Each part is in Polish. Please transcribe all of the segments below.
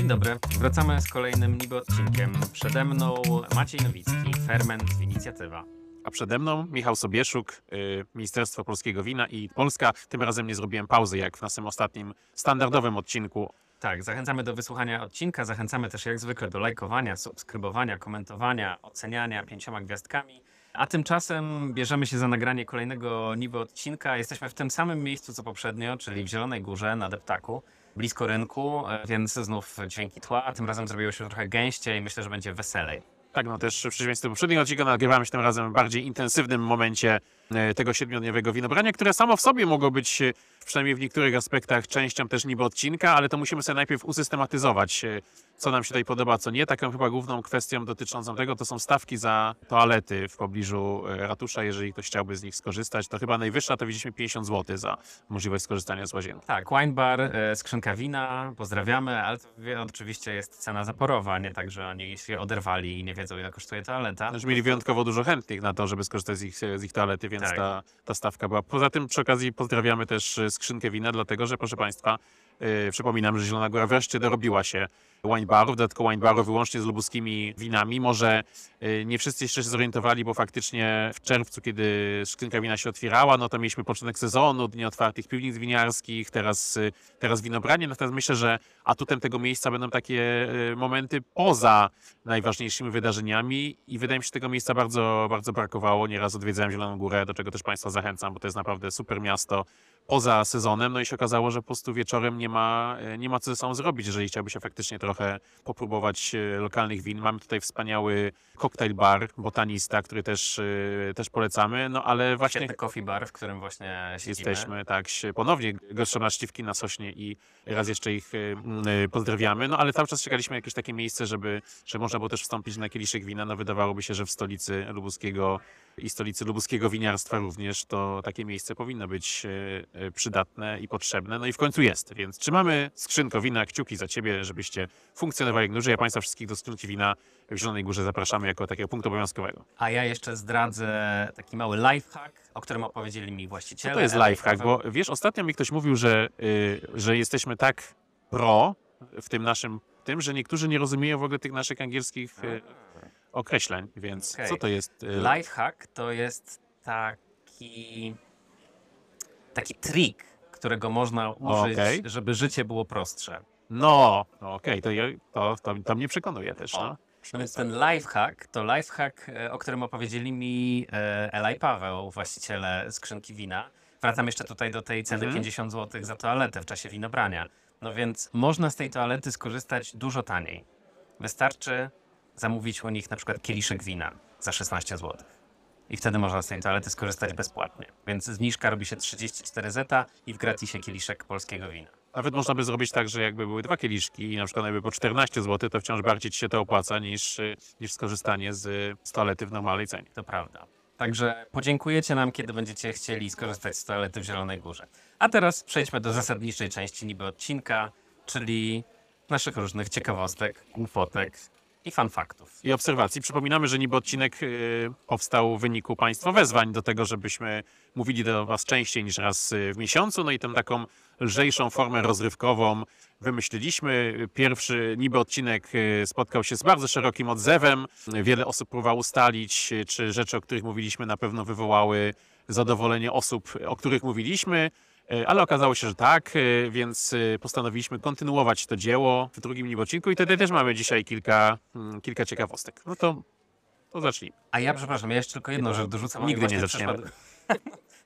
Dzień dobry. Wracamy z kolejnym niby odcinkiem. Przede mną Maciej Nowicki, Ferment Inicjatywa. A przede mną Michał Sobieszuk, y, Ministerstwo Polskiego Wina i Polska. Tym razem nie zrobiłem pauzy, jak w naszym ostatnim standardowym odcinku. Tak, zachęcamy do wysłuchania odcinka, zachęcamy też jak zwykle do lajkowania, subskrybowania, komentowania, oceniania pięcioma gwiazdkami. A tymczasem bierzemy się za nagranie kolejnego niby odcinka. Jesteśmy w tym samym miejscu co poprzednio, czyli w Zielonej Górze na Deptaku, blisko rynku, e, więc znów dźwięki tła. Tym razem zrobiło się trochę gęściej myślę, że będzie weselej. Tak, no też w przeciwieństwie do poprzedniego odcinka nagrywamy się tym razem w bardziej intensywnym momencie tego siedmiodniowego winobrania, które samo w sobie mogło być, e, przynajmniej w niektórych aspektach, częścią też niby odcinka, ale to musimy sobie najpierw usystematyzować, e, co nam się tutaj podoba, co nie. Taką chyba główną kwestią dotyczącą tego to są stawki za toalety w pobliżu e, ratusza. Jeżeli ktoś chciałby z nich skorzystać, to chyba najwyższa to widzieliśmy 50 zł za możliwość skorzystania z łazienki. Tak, wine bar, e, skrzynka wina, pozdrawiamy, ale to oczywiście jest cena zaporowa, nie tak, że oni się oderwali i nie wiedzą ile kosztuje toaleta. Znaczy mieli wyjątkowo dużo chętnych na to, żeby skorzystać z ich, z ich toalety, więc Tak. ta, ta stawka była. Poza tym przy okazji pozdrawiamy też e, skrzynkę wina, dlatego że proszę Państwa, przypominam, że Zielona Góra wreszcie dorobiła się wine barów, dodatkowo wine barów wyłącznie z lubuskimi winami. Może yy, nie wszyscy jeszcze się zorientowali, bo faktycznie w czerwcu, kiedy skrzynka wina się otwierała, no to mieliśmy początek sezonu, dni otwartych piwnic winiarskich, teraz, yy, teraz winobranie. Natomiast myślę, że atutem tego miejsca będą takie momenty poza najważniejszymi wydarzeniami i wydaje mi się, że tego miejsca bardzo, bardzo brakowało. Nieraz odwiedzałem Zieloną Górę, do czego też Państwa zachęcam, bo to jest naprawdę super miasto poza sezonem. No i się okazało, że po prostu wieczorem nie ma, e, nie ma co ze sobą zrobić, jeżeli chciałby się faktycznie trochę popróbować e, lokalnych win. Mamy tutaj wspaniały cocktail bar, botanista, który też, e, też polecamy, no ale właśnie Świetny coffee bar, w którym właśnie siedzimy. jesteśmy tak ponownie goszczą na Szciwki na Sośnie i raz jeszcze ich pozdrawiamy. No ale cały czas czekaliśmy na jakieś takie miejsce, żeby, żeby można było też wstąpić na kieliszek wina. No wydawałoby się, że w stolicy lubuskiego i stolicy lubuskiego winiarstwa również to takie miejsce powinno być przydatne i potrzebne. No i w końcu jest, więc trzymamy skrzynko wina, kciuki za ciebie, żebyście funkcjonowali jak dłużej. Ja Państwa wszystkich do skrzynki wina w Zielonej Górze zapraszamy jako takiego punktu obowiązkowego. A ja jeszcze zdradzę taki mały lifehack, o którym opowiedzieli mi Co właściciele. to jest lifehack? Bo wiesz, ostatnio mi ktoś mówił, że, y, że jesteśmy tak pro w tym naszym tym, że niektórzy nie rozumieją w ogóle tych naszych angielskich y, określeń, więc Okej. co to jest? y, Lifehack to jest taki taki trik, którego można użyć, Okej. żeby życie było prostsze. No, no okej, to, ja- to, to, to mnie przekonuje też. No. No więc ten lifehack to lifehack, e, o którym opowiedzieli mi e, Ela i Paweł, właściciele skrzynki wina. Wracam jeszcze tutaj do tej ceny Mhm. 50 zł za toaletę w czasie winobrania. No więc można z tej toalety skorzystać dużo taniej. Wystarczy zamówić u nich na przykład kieliszek wina za 16 zł. I wtedy można z tej toalety skorzystać bezpłatnie. Więc zniżka robi się 34 zeta i w gratisie kieliszek polskiego wina. Nawet można by zrobić tak, że jakby były dwa kieliszki i na przykład jakby po 14 zł, to wciąż bardziej ci się to opłaca niż, niż skorzystanie z, z toalety w normalnej cenie. To prawda. Także podziękujecie nam, kiedy będziecie chcieli skorzystać z toalety w Zielonej Górze. A teraz przejdźmy do zasadniczej części niby odcinka, czyli naszych różnych ciekawostek, głupotek i fun faktów. i obserwacji. Przypominamy, że niby odcinek y, powstał w wyniku Państwa wezwań do tego, żebyśmy mówili do Was częściej niż raz y, w miesiącu. No i tę taką lżejszą formę rozrywkową wymyśliliśmy. Pierwszy niby odcinek y, spotkał się z bardzo szerokim odzewem. Wiele osób próbowało ustalić, czy rzeczy, o których mówiliśmy, na pewno wywołały zadowolenie osób, o których mówiliśmy. Y, Ale okazało się, że tak, y, więc y, postanowiliśmy kontynuować to dzieło w drugim niby odcinku i tutaj też mamy dzisiaj kilka, mm, kilka ciekawostek. No to, to zacznijmy. A ja przepraszam, ja jeszcze tylko jedną rzecz dorzucam. Nigdy nie zaczniemy.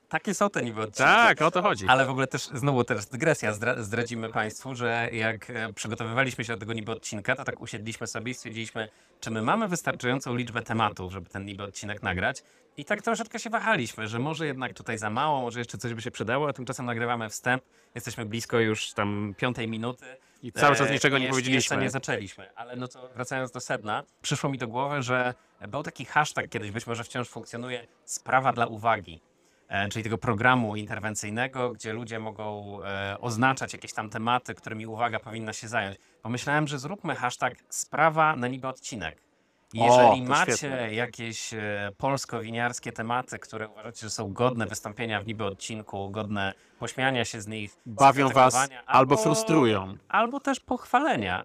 Takie są te niby odcinki. Tak, o to chodzi. Ale w ogóle też znowu teraz dygresja. Zdra- zdradzimy Państwu, że jak e, przygotowywaliśmy się do tego niby odcinka, to tak usiedliśmy sobie i stwierdziliśmy, czy my mamy wystarczającą liczbę tematów, żeby ten niby odcinek nagrać. I tak troszeczkę się wahaliśmy, że może jednak tutaj za mało, może jeszcze coś by się przydało, a tymczasem nagrywamy wstęp. Jesteśmy blisko już tam piątej minuty. I cały czas E, niczego nie jeszcze- Jeszcze powiedzieliśmy. nie zaczęliśmy, ale no to wracając do sedna, przyszło mi do głowy, że był taki hashtag kiedyś, być może wciąż funkcjonuje, sprawa dla uwagi. E, czyli tego programu interwencyjnego, gdzie ludzie mogą e, oznaczać jakieś tam tematy, którymi uwaga powinna się zająć. Pomyślałem, że zróbmy hashtag sprawa na niby odcinek. Jeżeli to macie świetne. jakieś e, polsko-winiarskie tematy, które uważacie, że są godne wystąpienia w niby odcinku, godne pośmiania się z nich, Bawią was skrytykowania, albo frustrują. albo też pochwalenia,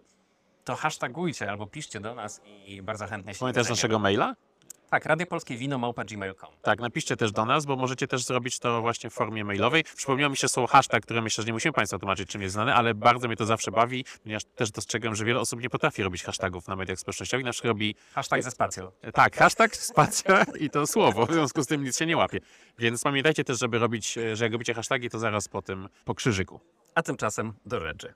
to hashtagujcie albo piszcie do nas i bardzo chętnie się Pamiętasz naszego maila? Tak, Radio Polskie Wino małpa gmail.com. Tak, napiszcie też do nas, bo możecie też zrobić to właśnie w formie mailowej. Przypomniało mi się słowo hashtag, które myślę, że nie musimy Państwa tłumaczyć, czym jest znane, ale bardzo mnie to zawsze bawi, ponieważ też dostrzegam, że wiele osób nie potrafi robić hashtagów na mediach społecznościowych. Na przykład robi Hashtag ze spacją. tak, hashtag, spacja i to słowo, w związku z tym nic się nie łapie. Więc pamiętajcie też, żeby robić, że jak robicie hashtagi, to zaraz po tym po krzyżyku. A tymczasem do rzeczy.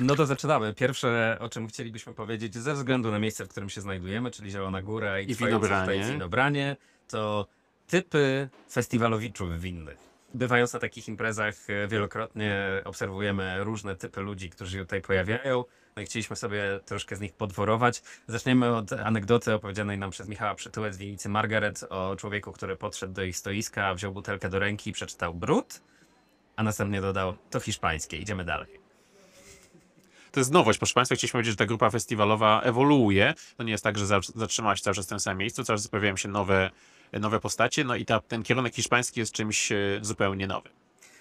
No to zaczynamy. Pierwsze, o czym chcielibyśmy powiedzieć, ze względu na miejsce, w którym się znajdujemy, czyli Zielona Góra i, I winobranie. winobranie, to typy festiwalowiczów winnych. Bywając na takich imprezach, e, wielokrotnie obserwujemy różne typy ludzi, którzy się tutaj pojawiają. No i chcieliśmy sobie troszkę z nich podworować. Zaczniemy od anegdoty opowiedzianej nam przez Michała Przytułę z Wienicy Margaret o człowieku, który podszedł do ich stoiska, wziął butelkę do ręki i przeczytał brud, a następnie dodał, to hiszpańskie, idziemy dalej. To jest nowość, proszę Państwa. Chcieliśmy powiedzieć, że ta grupa festiwalowa ewoluuje. To nie jest tak, że za- zatrzymała się cały czas w tym samym miejscu, cały czas pojawiają się nowe, nowe postacie, no i ta, ten kierunek hiszpański jest czymś e, zupełnie nowym.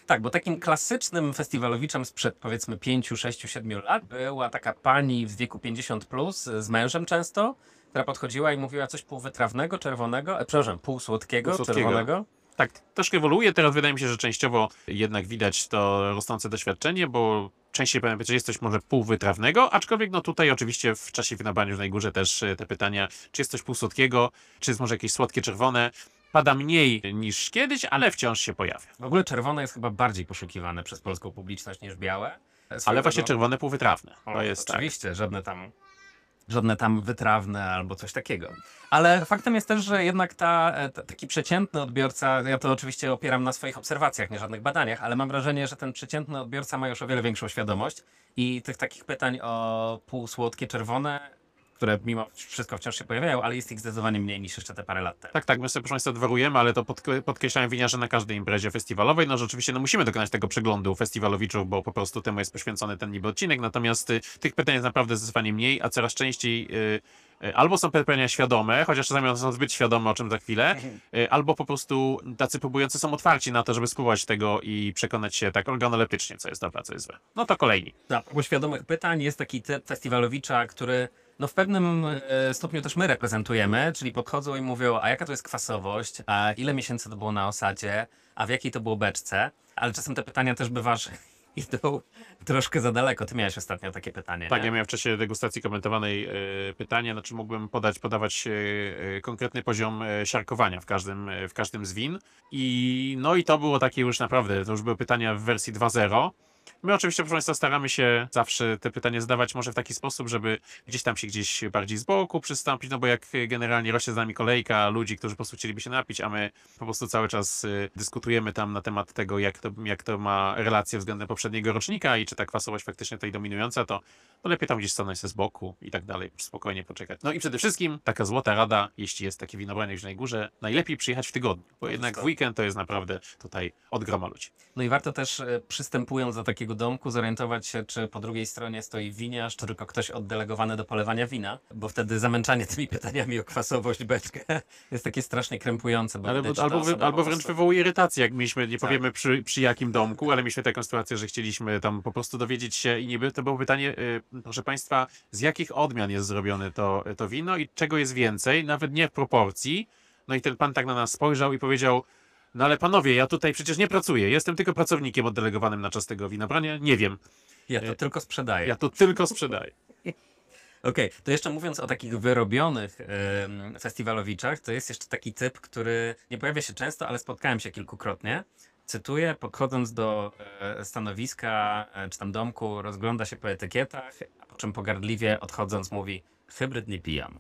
Tak, bo takim klasycznym festiwalowiczem sprzed powiedzmy 5, 6, 7 lat była taka pani w wieku 50 plus z mężem często, która podchodziła i mówiła coś półwytrawnego, czerwonego, e, przepraszam, półsłodkiego, Półsłodkiego. czerwonego. Tak, troszkę ewoluuje. Teraz wydaje mi się, że częściowo jednak widać to rosnące doświadczenie, bo częściej powiem, że jest coś może półwytrawnego, aczkolwiek no tutaj oczywiście w czasie winabrania na górze też e, te pytania, czy jest coś półsłodkiego, czy jest może jakieś słodkie czerwone, pada mniej niż kiedyś, ale wciąż się pojawia. W ogóle czerwone jest chyba bardziej poszukiwane przez polską publiczność niż białe. E, Ale właśnie czerwone półwytrawne. O, To jest tak. Oczywiście, żadne tam żadne tam wytrawne albo coś takiego. Ale faktem jest też, że jednak ta, e, ta, taki przeciętny odbiorca, ja to oczywiście opieram na swoich obserwacjach, nie żadnych badaniach, ale mam wrażenie, że ten przeciętny odbiorca ma już o wiele większą świadomość i tych takich pytań o półsłodkie, czerwone, które mimo wszystko wciąż się pojawiają, ale jest ich zdecydowanie mniej niż jeszcze te parę lat temu. Tak, tak, my sobie proszę Państwa dworujemy, ale to podk- podkreślają winiarze na każdej imprezie festiwalowej. No rzeczywiście no, musimy dokonać tego przeglądu festiwalowiczów, bo po prostu temu jest poświęcony ten niby odcinek, natomiast y, tych pytań jest naprawdę zdecydowanie mniej, a coraz częściej y, y, albo są pytania świadome, chociaż czasami one są zbyt świadome, o czym za chwilę, y, albo po prostu tacy próbujący są otwarci na to, żeby spróbować tego i przekonać się tak organoleptycznie, co jest dobre, co jest złe. No to kolejni. Na propos świadomych pytań jest taki typ festiwalowicza, który no w pewnym e, stopniu też my reprezentujemy, czyli podchodzą i mówią, a jaka to jest kwasowość, a ile miesięcy to było na osadzie, a w jakiej to było beczce, ale czasem te pytania też bywa, że idą troszkę za daleko. Ty miałeś ostatnio takie pytanie, Tak, nie? ja miałem w czasie degustacji komentowanej e, pytanie, na czym mógłbym podać, podawać e, konkretny poziom siarkowania w każdym, w każdym z win. I no i to było takie już naprawdę, to już były pytania w wersji 2.0. My oczywiście, proszę Państwa, staramy się zawsze te pytania zadawać może w taki sposób, żeby gdzieś tam się gdzieś bardziej z boku przystąpić, no bo jak generalnie rośnie z nami kolejka ludzi, którzy po prostu chcieliby się napić, a my po prostu cały czas e, dyskutujemy tam na temat tego, jak to, jak to ma relację względem poprzedniego rocznika i czy ta kwasowość faktycznie tutaj dominująca, to to lepiej tam gdzieś stanąć sobie z boku i tak dalej, spokojnie poczekać. No i przede wszystkim taka złota rada, jeśli jest takie winobranie w Zielonej Górze, najlepiej przyjechać w tygodniu, bo jednak w weekend to jest naprawdę tutaj od groma ludzi. No i warto też e, przystępując do takiego domku zorientować się, czy po drugiej stronie stoi winiarz, czy tylko ktoś oddelegowany do polewania wina, bo wtedy zamęczanie tymi pytaniami o kwasowość, beczkę jest takie strasznie krępujące. Bo Ale, widać, albo, wy, albo wręcz prostu- wywołuje irytację, jak mieliśmy, nie Tak. powiemy przy, przy jakim domku, ale mieliśmy taką sytuację, że chcieliśmy tam po prostu dowiedzieć się i niby to było pytanie, y, proszę Państwa, z jakich odmian jest zrobione to, to wino i czego jest więcej, nawet nie w proporcji. No i ten pan tak na nas spojrzał i powiedział, no ale panowie, ja tutaj przecież nie pracuję, jestem tylko pracownikiem oddelegowanym na czas tego winobrania, nie wiem, Ja to tylko sprzedaję. ja to tylko sprzedaję. Okej, to jeszcze mówiąc o takich wyrobionych em, festiwalowiczach, to jest jeszcze taki typ, który nie pojawia się często, ale spotkałem się kilkukrotnie. Cytuję, podchodząc do e, stanowiska e, czy tam domku, rozgląda się po etykietach, a po czym pogardliwie odchodząc mówi, hybryd nie pijam.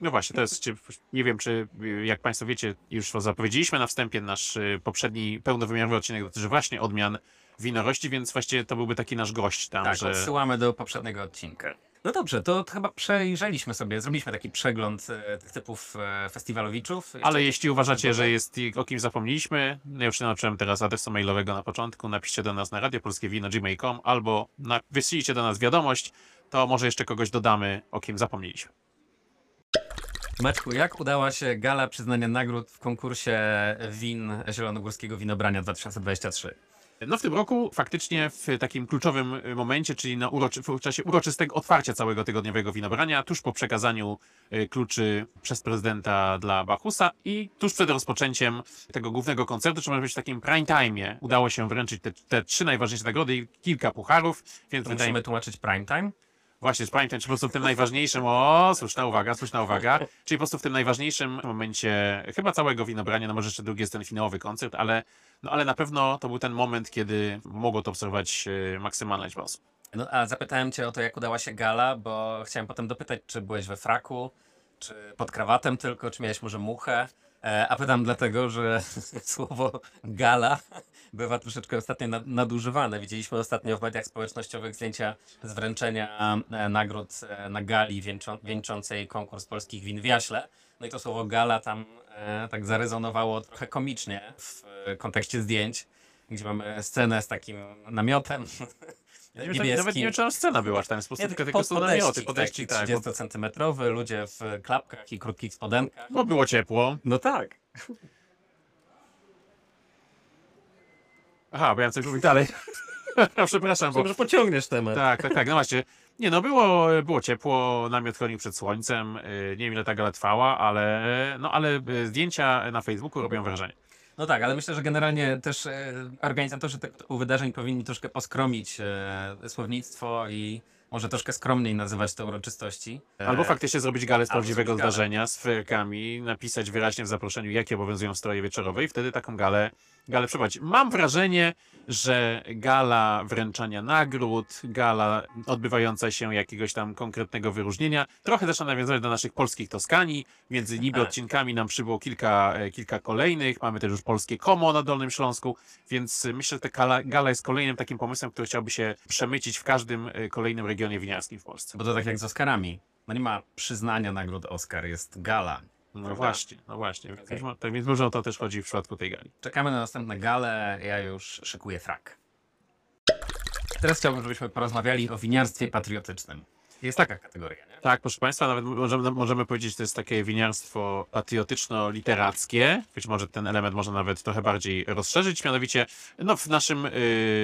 No właśnie, to jest, czy- nie wiem, czy jak Państwo wiecie, już to zapowiedzieliśmy na wstępie, nasz y, poprzedni pełnowymiarowy odcinek dotyczy właśnie odmian winorości, więc właściwie to byłby taki nasz gość tam, Tak, że... odsyłamy do poprzedniego odcinka. No dobrze, to chyba przejrzeliśmy sobie, zrobiliśmy taki przegląd e, tych typów e, festiwalowiczów. Ale jeśli uważacie, że jest o kimś zapomnieliśmy, ja już się nauczyłem teraz adresu mailowego na początku, napiszcie do nas na radiopolskiewino.gmail.com albo na, wyślijcie do nas wiadomość, to może jeszcze kogoś dodamy, o kim zapomnieliśmy. Maćku, jak udała się gala przyznania nagród w konkursie win Zielonogórskiego Winobrania 2023? No w tym roku faktycznie w takim kluczowym y, momencie, czyli na uroczy, w czasie uroczystego otwarcia całego tygodniowego winobrania, tuż po przekazaniu y, kluczy przez prezydenta dla Bachusa i tuż przed rozpoczęciem tego głównego koncertu, czy może być w takim prime time'ie, udało się wręczyć te, te trzy najważniejsze nagrody i kilka pucharów, więc To wydaje musimy tłumaczyć prime time. Właśnie, time, czy po prostu w tym najważniejszym, o, słuszna uwaga, słuszna uwaga, czyli po prostu w tym najważniejszym momencie chyba całego winobrania, no może jeszcze drugi jest ten finałowy koncert, ale, no ale na pewno to był ten moment, kiedy mogło to obserwować e, maksymalna liczba osób. No, a zapytałem cię o to, jak udała się gala, bo chciałem potem dopytać, czy byłeś we fraku, czy pod krawatem tylko, czy miałeś może muchę. E, a pytam dlatego, że słowo gala bywa troszeczkę ostatnio nad, nadużywane. Widzieliśmy ostatnio w mediach społecznościowych zdjęcia z wręczenia e, nagród e, na gali wieńczą, wieńczącej konkurs polskich win w Jaśle. No i to słowo gala tam tak zarezonowało trochę komicznie w kontekście zdjęć, gdzie mamy scenę z takim namiotem. Ja nie wiem, nawet nie wiem, czy tam scena była, czy tam jest po prostu Nie, tylko, tylko tylko są namioty, taki tak, bo, 30-centymetrowy, ludzie w klapkach i krótkich spodenkach. bo było ciepło. No tak. Aha, bo ja coś mówić dalej. Przepraszam, bo Może pociągniesz temat. Tak, tak, tak. No właśnie. Nie, no było, było ciepło, namiot chronił przed słońcem. y, Nie wiem ile ta gala trwała, ale, no, ale y, zdjęcia na Facebooku robią wrażenie. No tak, ale myślę, że generalnie też e, organizatorzy tego typu wydarzeń powinni troszkę poskromić e, słownictwo i może troszkę skromniej nazywać te uroczystości. E, Albo faktycznie zrobić galę z prawdziwego zdarzenia, z fyrkami, napisać wyraźnie w zaproszeniu, jakie obowiązują stroje wieczorowe i wtedy taką galę, galę przeprowadzić. Mam wrażenie, że gala wręczania nagród, gala odbywająca się jakiegoś tam konkretnego wyróżnienia, trochę zaczyna nawiązywać do naszych polskich Toskanii. Między niby Tak. odcinkami nam przybyło kilka, e, kilka kolejnych. Mamy też już polskie Komo na Dolnym Śląsku, więc myślę, że ta gala, gala jest kolejnym takim pomysłem, który chciałby się przemycić w każdym e, kolejnym regionie winiarskim w Polsce. Bo to tak jak z Oscarami. No nie ma przyznania nagród Oscar, jest gala. No Prawda? właśnie, no właśnie. Mo- Tak więc może o to też chodzi w przypadku tej gali. Czekamy na następne gale, ja już szykuję frak. Teraz chciałbym, żebyśmy porozmawiali o winiarstwie patriotycznym. Jest taka kategoria, nie? Tak, proszę Państwa, nawet możemy, możemy powiedzieć, że to jest takie winiarstwo patriotyczno-literackie. Być może ten element można nawet trochę bardziej rozszerzyć. Mianowicie, no, w naszym y,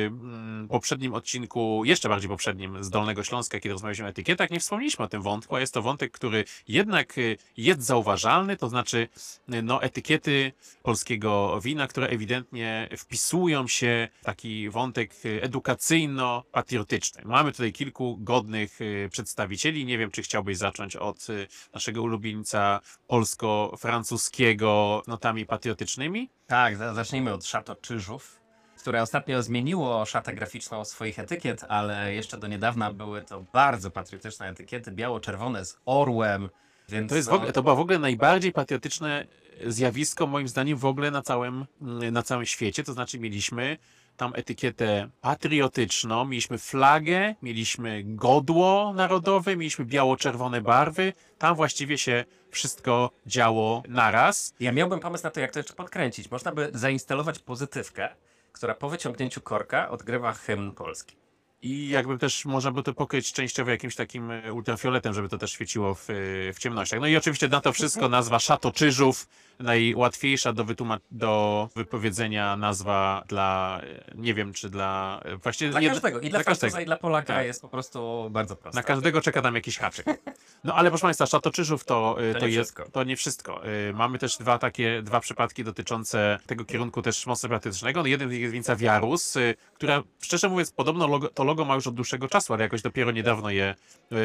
mm, poprzednim odcinku, jeszcze bardziej poprzednim z Dolnego Śląska, kiedy rozmawialiśmy o etykietach, nie wspomnieliśmy o tym wątku, a jest to wątek, który jednak y, jest zauważalny, to znaczy y, no, etykiety polskiego wina, które ewidentnie wpisują się w taki wątek edukacyjno-patriotyczny. Mamy tutaj kilku godnych y, przedstawicieli. Nie wiem, czy chciałbyś zacząć od y, naszego ulubieńca polsko-francuskiego notami patriotycznymi? Tak, za- zacznijmy od Szato Czyżów, które ostatnio zmieniło szatę graficzną swoich etykiet, ale jeszcze do niedawna były to bardzo patriotyczne etykiety, biało-czerwone z orłem, więc To, jest w ogóle, to było w ogóle najbardziej patriotyczne zjawisko, moim zdaniem, w ogóle na całym, mm, na całym świecie. To znaczy, mieliśmy tam etykietę patriotyczną, mieliśmy flagę, mieliśmy godło narodowe, mieliśmy biało-czerwone barwy. Tam właściwie się wszystko działo naraz. Ja miałbym pomysł na to, jak to jeszcze podkręcić. Można by zainstalować pozytywkę, która po wyciągnięciu korka odgrywa hymn polski. I jakby też można by to pokryć częściowo jakimś takim ultrafioletem, żeby to też świeciło w, w ciemnościach. No i oczywiście na to wszystko nazwa Szato Czyżów, najłatwiejsza do, wytłuma- do wypowiedzenia nazwa dla, nie wiem czy dla, właściwie Dla nie- każdego, i dla Francuza, i dla Polaka Tak. jest po prostu bardzo prosta. Na każdego czeka tam jakiś haczyk. No ale proszę Państwa, Szatoczyżów to, y, To to, nie jest, wszystko. to nie wszystko. Y, Mamy też dwa takie, dwa przypadki dotyczące tego kierunku też mocno patriotycznego. No, jeden jest winca Wiarus, y, która szczerze mówiąc podobno logo, to logo ma już od dłuższego czasu, ale jakoś dopiero niedawno je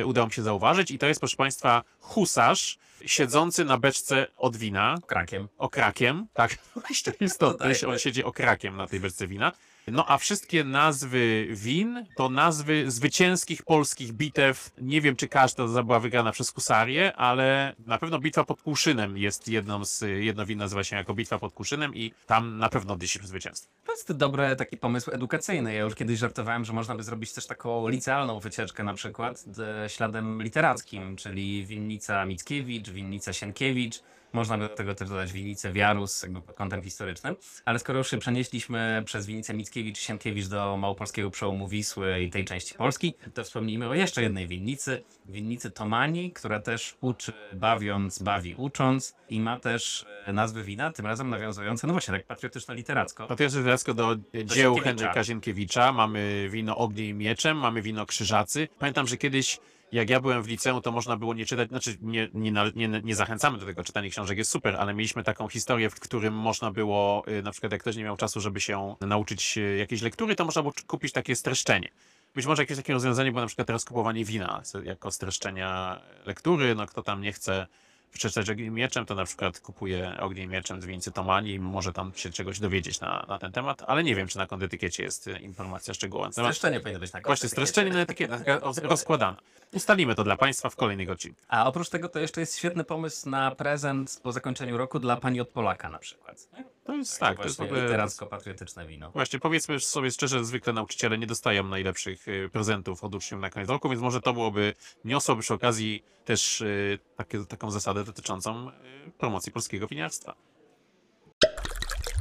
udało mi się zauważyć. I to jest proszę Państwa husarz siedzący na beczce od wina Krakiem. okrakiem, tak, jest istotne, on siedzi okrakiem na tej beczce wina. No a wszystkie nazwy win to nazwy zwycięskich polskich bitew. Nie wiem, czy każda była wygrana przez Husarię, ale na pewno bitwa pod Kłuszynem jest jedną z, jedno win nazywa się jako bitwa pod Kłuszynem i tam na pewno odnieśliśmy zwycięstwo. To jest dobry taki pomysł edukacyjny. Ja już kiedyś żartowałem, że można by zrobić też taką licealną wycieczkę na przykład śladem literackim, czyli winnica Mickiewicz, winnica Sienkiewicz, Można do tego też dodać winnicę Wiarus, jakby pod kątem historycznym. Ale skoro już się przenieśliśmy przez winnicę Mickiewicz-Sienkiewicz do małopolskiego przełomu Wisły i tej części Polski, to wspomnijmy o jeszcze jednej winnicy, winnicy Tomani, która też uczy bawiąc, bawi ucząc i ma też e, nazwy wina, tym razem nawiązujące, no właśnie, tak patriotyczno-literacko. No to jest teraz do dzieł. Henryka Sienkiewicza. Mamy wino Ogniem i Mieczem, mamy wino Krzyżacy. Pamiętam, że kiedyś jak ja byłem w liceum, to można było nie czytać, znaczy nie, nie, nie, nie zachęcamy do tego, czytanie książek jest super, ale mieliśmy taką historię, w którym można było, y, na przykład jak ktoś nie miał czasu, żeby się nauczyć y, jakiejś lektury, to można było kupić takie streszczenie. Być może jakieś takie rozwiązanie było na przykład teraz kupowanie wina jako streszczenia lektury, no kto tam nie chce przeczytać Ogniem Mieczem, to na przykład kupuje Ogniem Mieczem z Winicy Tomani i może tam się czegoś dowiedzieć na, na ten temat, ale nie wiem, czy na kondytykiecie jest y, informacja szczegółowa na temat. Streszczenie powinno być na Właśnie, streszczenie na etykietach rozkładane. Ustalimy to dla Państwa w kolejnych odcinkach. A oprócz tego to jeszcze jest świetny pomysł na prezent po zakończeniu roku dla pani od Polaka na przykład. To jest tak, to jest w ogóle... literacko-patriotyczne wino. Właśnie, powiedzmy sobie szczerze, zwykle nauczyciele nie dostają najlepszych y, prezentów od uczniów na koniec roku, więc może to byłoby, niosłoby przy okazji też y, takie, taką zasadę dotyczącą y, promocji polskiego winiarstwa.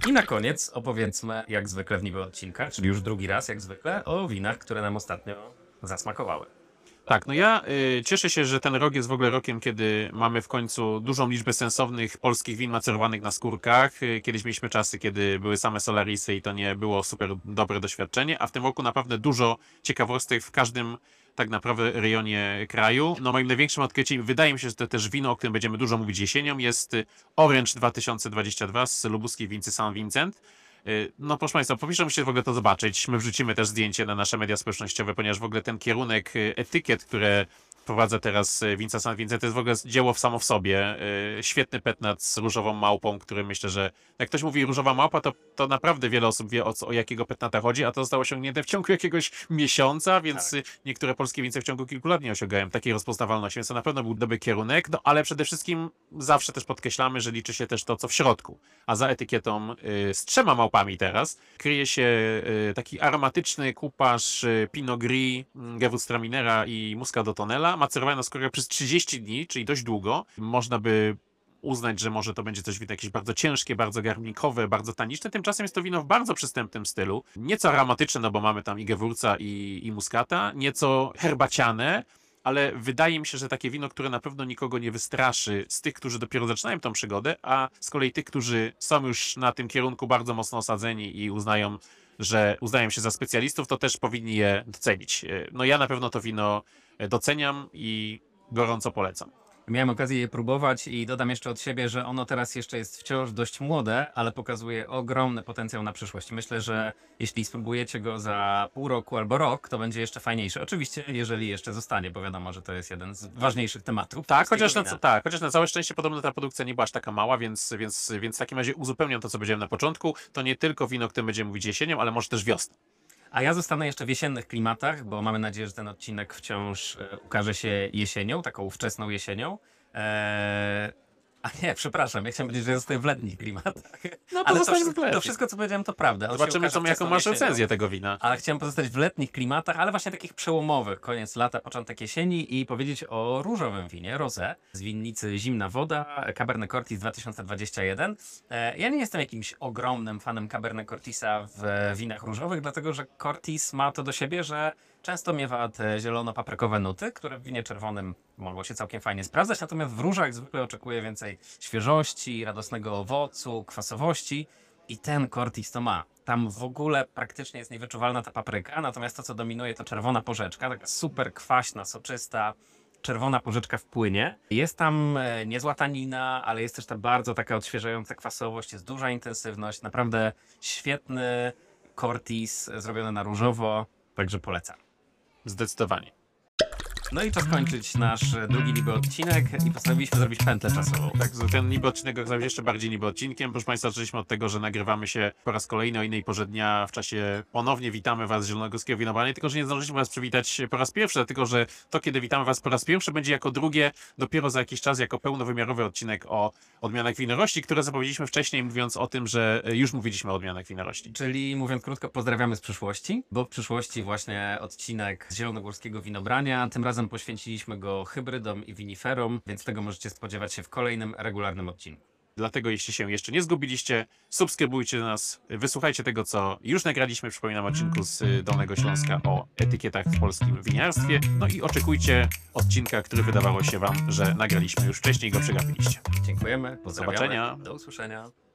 I na koniec opowiedzmy, jak zwykle w niby odcinka, czyli już drugi raz, jak zwykle, o winach, które nam ostatnio zasmakowały. Tak, no ja y, cieszę się, że ten rok jest w ogóle rokiem, kiedy mamy w końcu dużą liczbę sensownych polskich win macerowanych na skórkach. Y, kiedyś mieliśmy czasy, kiedy były same Solarisy i to nie było super dobre doświadczenie, a w tym roku naprawdę dużo ciekawostek w każdym tak naprawdę rejonie kraju. No moim największym odkryciem, wydaje mi się, że to też wino, o którym będziemy dużo mówić jesienią, jest y, Orange 2022 z lubuskiej wincy San Vincent. Y, No proszę Państwa, powinniśmy musicie w ogóle to zobaczyć. My wrzucimy też zdjęcie na nasze media społecznościowe, ponieważ w ogóle ten kierunek y, etykiet, które wprowadza teraz y, Vinca San Vincent, to jest w ogóle dzieło w samo w sobie. Y, Świetny petnat z różową małpą, który myślę, że jak ktoś mówi różowa małpa, to, to naprawdę wiele osób wie o, co, o jakiego petnata chodzi, a to zostało osiągnięte w ciągu jakiegoś miesiąca, więc y, niektóre polskie wince w ciągu kilku lat nie osiągają takiej rozpoznawalności, więc to na pewno był dobry kierunek, no ale przede wszystkim zawsze też podkreślamy, że liczy się też to, co w środku. A za etykietą z trzema małpami teraz kryje się taki aromatyczny kupasz Pinot Gris, mm, Gewürztraminera i Muscat Tonella, macerowany na skórę przez 30 dni, czyli dość długo. Można by uznać, że może to będzie coś wino jakieś bardzo ciężkie, bardzo garnikowe, bardzo taniczne. Tymczasem jest to wino w bardzo przystępnym stylu. Nieco aromatyczne, no bo mamy tam i gewurca i, i muskata, nieco herbaciane, ale wydaje mi się, że takie wino, które na pewno nikogo nie wystraszy z tych, którzy dopiero zaczynają tą przygodę, a z kolei tych, którzy są już na tym kierunku bardzo mocno osadzeni i uznają, że uznają się za specjalistów, to też powinni je docenić. No ja na pewno to wino doceniam i gorąco polecam. Miałem okazję je próbować i dodam jeszcze od siebie, że ono teraz jeszcze jest wciąż dość młode, ale pokazuje ogromny potencjał na przyszłość. Myślę, że jeśli spróbujecie go za pół roku albo rok, to będzie jeszcze fajniejsze. Oczywiście, jeżeli jeszcze zostanie, bo wiadomo, że to jest jeden z ważniejszych tematów. Tak, chociaż na, tak, chociaż na całe szczęście podobno ta produkcja nie była aż taka mała, więc, więc, więc w takim razie uzupełniam to, co powiedziałem na początku. To nie tylko wino, o którym będziemy mówić jesienią, ale może też wiosną. A ja zostanę jeszcze w jesiennych klimatach, bo mamy nadzieję, że ten odcinek wciąż e, ukaże się jesienią, taką wczesną jesienią. A nie, przepraszam, ja chciałem powiedzieć, że zostaję w letnich klimatach. No Ale to, to wszystko, co powiedziałem, to prawda. On Zobaczymy, co, jaką masz recenzję tego wina. Ale chciałem pozostać w letnich klimatach, ale właśnie takich przełomowych, koniec lata, początek jesieni i powiedzieć o różowym winie, rosé, z winnicy Zimna Woda, Cabernet Cortis 2021. E, Ja nie jestem jakimś ogromnym fanem Cabernet Cortisa w winach różowych, dlatego że Cortis ma to do siebie, że często miewa te zielono-paprykowe nuty, które w winie czerwonym mogą się całkiem fajnie sprawdzać, natomiast w różach zwykle oczekuję więcej świeżości, radosnego owocu, kwasowości. I ten Cortis to ma. Tam w ogóle praktycznie jest niewyczuwalna ta papryka, natomiast to, co dominuje, to czerwona porzeczka, taka super kwaśna, soczysta, czerwona porzeczka w płynie. Jest tam e, niezła tanina, ale jest też ta bardzo taka odświeżająca kwasowość, jest duża intensywność, naprawdę świetny Cortis, zrobiony na różowo, także polecam. Zdecydowanie. No i czas kończyć nasz drugi niby odcinek i postanowiliśmy zrobić pętlę czasową. Tak, ten niby odcinek okazał się jeszcze bardziej niby odcinkiem. Proszę Państwa, zaczęliśmy od tego, że nagrywamy się po raz kolejny o innej porze dnia w czasie ponownie witamy Was z Zielonogórskiego Winobrania, tylko że nie zdążyliśmy Was przywitać po raz pierwszy, dlatego że to, kiedy witamy Was po raz pierwszy, będzie jako drugie dopiero za jakiś czas, jako pełnowymiarowy odcinek o odmianach winorości, które zapowiedzieliśmy wcześniej, mówiąc o tym, że już mówiliśmy o odmianach winorości. Czyli mówiąc krótko, pozdrawiamy z przyszłości, bo w przyszłości właśnie odcinek z Zielonogórskiego Winobrania, tym razem razem poświęciliśmy go hybrydom i winiferom, więc tego możecie spodziewać się w kolejnym regularnym odcinku. Dlatego jeśli się jeszcze nie zgubiliście, subskrybujcie nas, wysłuchajcie tego, co już nagraliśmy, przypominam, odcinku z Dolnego Śląska o etykietach w polskim winiarstwie. No i oczekujcie odcinka, który wydawało się wam, że nagraliśmy już wcześniej i go przegapiliście. Dziękujemy, pozdrawiamy. zobaczenia. Do usłyszenia.